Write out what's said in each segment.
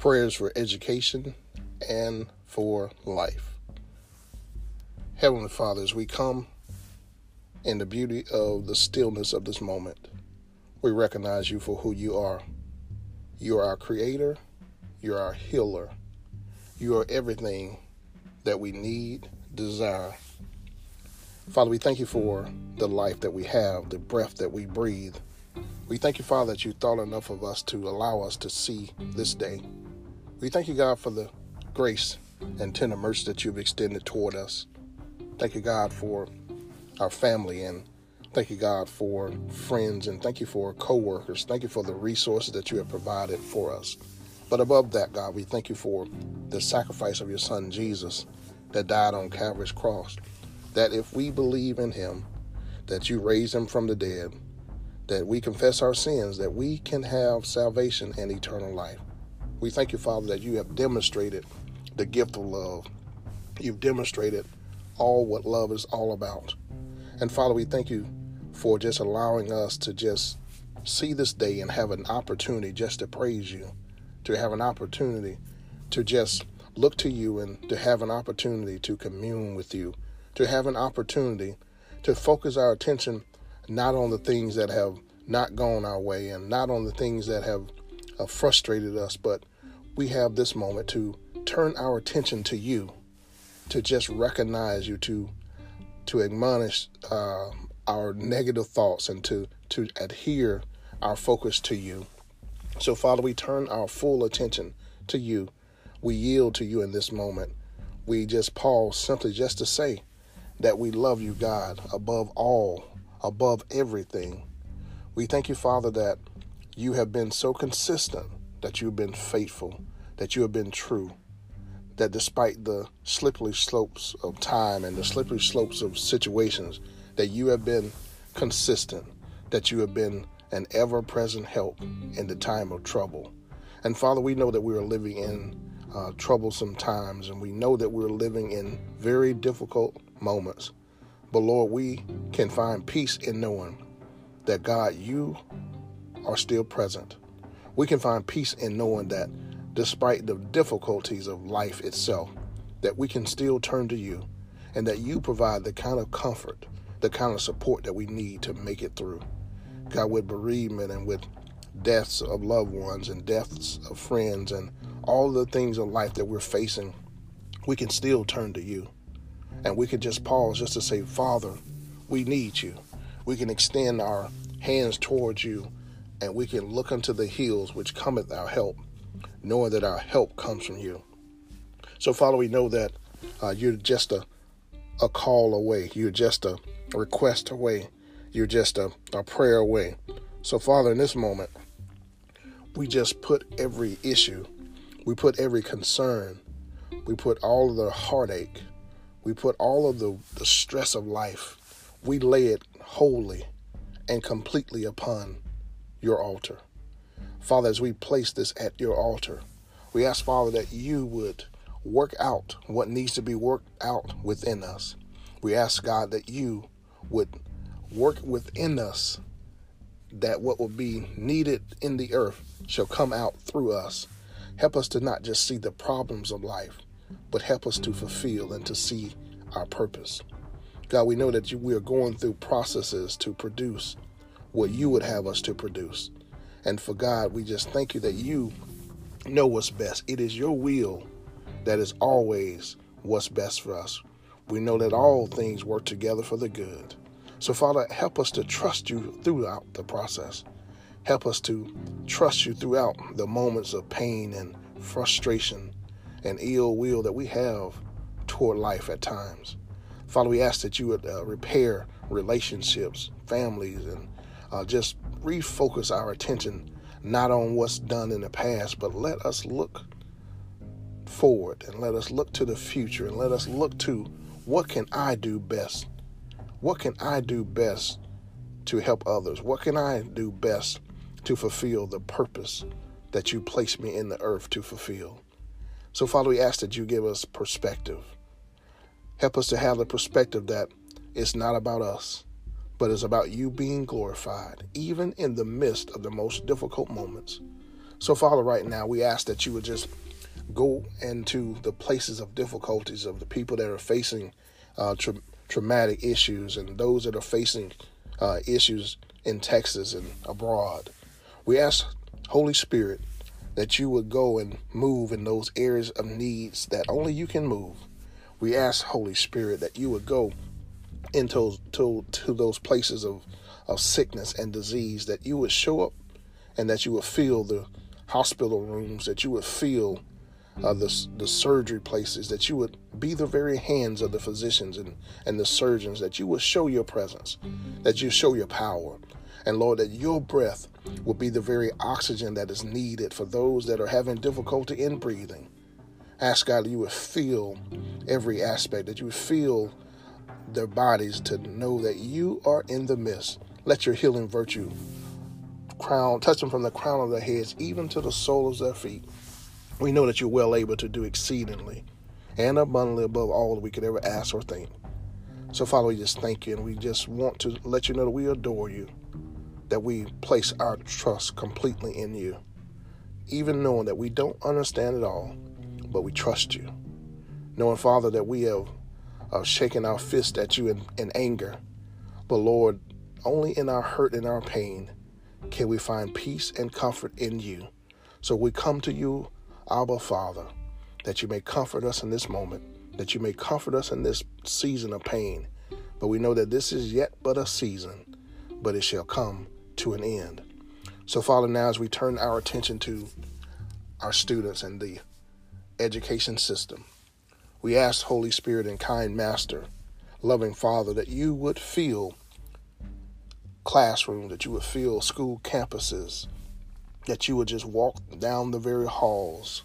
prayers for education and for life. Heavenly Father, as we come in the beauty of the stillness of this moment, we recognize you for who you are. You are our creator, you're our healer, you are everything that we need, desire. Father, we thank you for the life that we have, the breath that we breathe. We thank you, Father, that you thought enough of us to allow us to see this day. We thank you, God, for the grace and tender mercy that you've extended toward us. Thank you, God, for our family and thank you, God, for friends and thank you for co-workers. Thank you for the resources that you have provided for us. But above that, God, we thank you for the sacrifice of your son Jesus that died on Calvary's cross. That if we believe in him, that you raised him from the dead, that we confess our sins, that we can have salvation and eternal life. We thank you, Father, that you have demonstrated the gift of love. You've demonstrated all what love is all about. And Father, we thank you for just allowing us to just see this day and have an opportunity just to praise you, to have an opportunity to just look to you and to have an opportunity to commune with you, to have an opportunity to focus our attention not on the things that have not gone our way and not on the things that have uh, frustrated us, but we have this moment to turn our attention to you, to just recognize you, to to admonish uh, our negative thoughts, and to to adhere our focus to you. So, Father, we turn our full attention to you. We yield to you in this moment. We just pause simply just to say that we love you, God, above all, above everything. We thank you, Father, that you have been so consistent that you've been faithful, that you have been true, that despite the slippery slopes of time and the slippery slopes of situations, that you have been consistent, that you have been an ever present help in the time of trouble. And Father, we know that we are living in uh, troublesome times and we know that we're living in very difficult moments. But Lord, we can find peace in knowing that God, you are still present we can find peace in knowing that despite the difficulties of life itself, that we can still turn to you and that you provide the kind of comfort, the kind of support that we need to make it through. God, with bereavement and with deaths of loved ones and deaths of friends and all the things of life that we're facing, we can still turn to you. And we can just pause just to say, Father, we need you. We can extend our hands towards you and we can look unto the hills which cometh our help, knowing that our help comes from you. So, Father, we know that uh, you're just a, a call away, you're just a request away, you're just a, a prayer away. So, Father, in this moment, we just put every issue, we put every concern, we put all of the heartache, we put all of the, the stress of life, we lay it wholly and completely upon your altar. Father, as we place this at your altar, we ask, Father, that you would work out what needs to be worked out within us. We ask, God, that you would work within us that what will be needed in the earth shall come out through us. Help us to not just see the problems of life, but help us to fulfill and to see our purpose. God, we know that you, we are going through processes to produce what you would have us to produce. And for God, we just thank you that you know what's best. It is your will that is always what's best for us. We know that all things work together for the good. So, Father, help us to trust you throughout the process. Help us to trust you throughout the moments of pain and frustration and ill will that we have toward life at times. Father, we ask that you would uh, repair relationships, families, and uh, just refocus our attention not on what's done in the past, but let us look forward and let us look to the future and let us look to what can I do best? What can I do best to help others? What can I do best to fulfill the purpose that you placed me in the earth to fulfill? So, Father, we ask that you give us perspective. Help us to have the perspective that it's not about us, but it's about you being glorified, even in the midst of the most difficult moments. So, Father, right now, we ask that you would just go into the places of difficulties of the people that are facing uh, tra- traumatic issues and those that are facing uh, issues in Texas and abroad. We ask, Holy Spirit, that you would go and move in those areas of needs that only you can move. We ask, Holy Spirit, that you would go into to, to those places of, of sickness and disease, that you would show up and that you would fill the hospital rooms, that you would fill uh, the, the surgery places, that you would be the very hands of the physicians and, and the surgeons, that you would show your presence, that you show your power. And Lord, that your breath will be the very oxygen that is needed for those that are having difficulty in breathing. Ask God that you would feel every aspect, that you would feel their bodies to know that you are in the midst. Let your healing virtue crown, touch them from the crown of their heads even to the soles of their feet. We know that you're well able to do exceedingly and abundantly above all that we could ever ask or think. So, Father, we just thank you and we just want to let you know that we adore you, that we place our trust completely in you, even knowing that we don't understand it all, but we trust you. Knowing, Father, that we have uh, shaken our fist at you in, in anger, but Lord, only in our hurt and our pain can we find peace and comfort in you. So we come to you Abba, Father, that you may comfort us in this moment, that you may comfort us in this season of pain. But we know that this is yet but a season, but it shall come to an end. So, Father, now as we turn our attention to our students and the education system, we ask, Holy Spirit and kind Master, loving Father, that you would fill classrooms, that you would fill school campuses, that you would just walk down the very halls,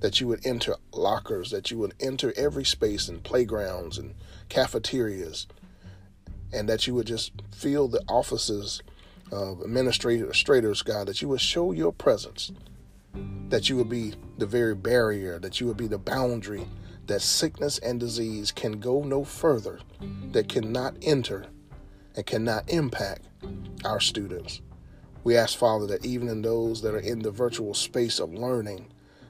that you would enter lockers, that you would enter every space and playgrounds and cafeterias, and that you would just fill the offices of administrators, God, that you would show your presence, that you would be the very barrier, that you would be the boundary, that sickness and disease can go no further, that cannot enter and cannot impact our students. We ask, Father, that even in those that are in the virtual space of learning,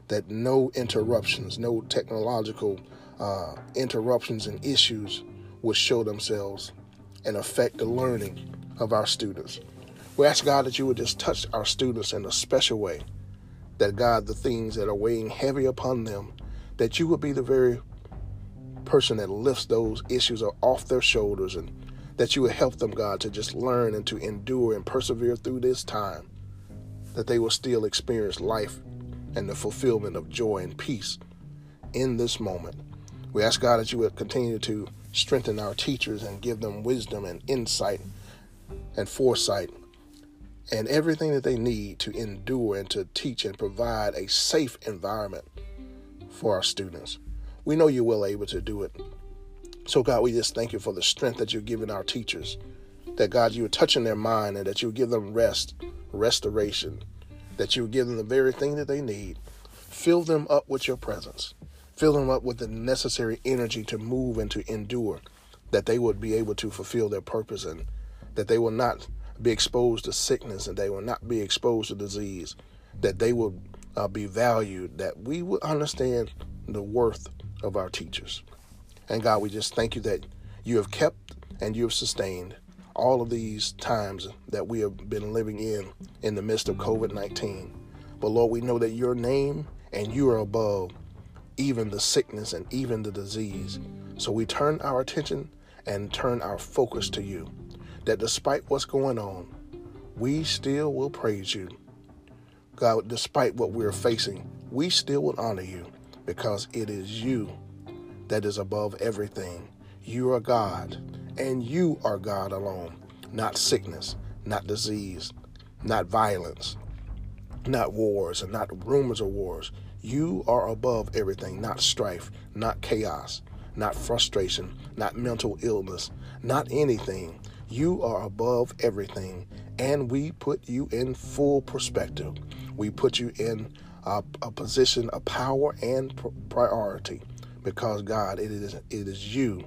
that no interruptions, no technological uh, interruptions and issues will show themselves and affect the learning of our students. We ask God that you would just touch our students in a special way. That God, the things that are weighing heavy upon them, that you would be the very person that lifts those issues off their shoulders and that you would help them, God, to just learn and to endure and persevere through this time, that they will still experience life and the fulfillment of joy and peace in this moment. We ask God that you would continue to strengthen our teachers and give them wisdom and insight and foresight and everything that they need to endure and to teach and provide a safe environment for our students. We know you're well able to do it. So, God, we just thank you for the strength that you're giving our teachers. That, God, you are touching their mind and that you give them rest, restoration, that you give them the very thing that they need. Fill them up with your presence. Fill them up with the necessary energy to move and to endure, that they would be able to fulfill their purpose and that they will not be exposed to sickness and they will not be exposed to disease, that they will uh, be valued, that we will understand the worth of our teachers. And God, we just thank you that you have kept and you have sustained all of these times that we have been living in in the midst of COVID 19. But Lord, we know that your name and you are above even the sickness and even the disease. So we turn our attention and turn our focus to you. That despite what's going on, we still will praise you. God, despite what we're facing, we still will honor you because it is you that is above everything. You are God, and you are God alone, not sickness, not disease, not violence, not wars, and not rumors of wars. You are above everything, not strife, not chaos, not frustration, not mental illness, not anything. You are above everything, and we put you in full perspective. We put you in a, a position of power and priority because God, it is it is you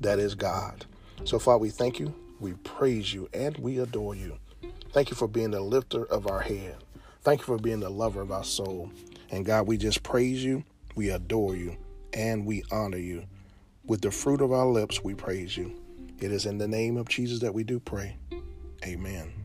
that is God. So Father, we thank you, we praise you, and we adore you. Thank you for being the lifter of our head. Thank you for being the lover of our soul. And God, we just praise you, we adore you, and we honor you. With the fruit of our lips, we praise you. It is in the name of Jesus that we do pray. Amen.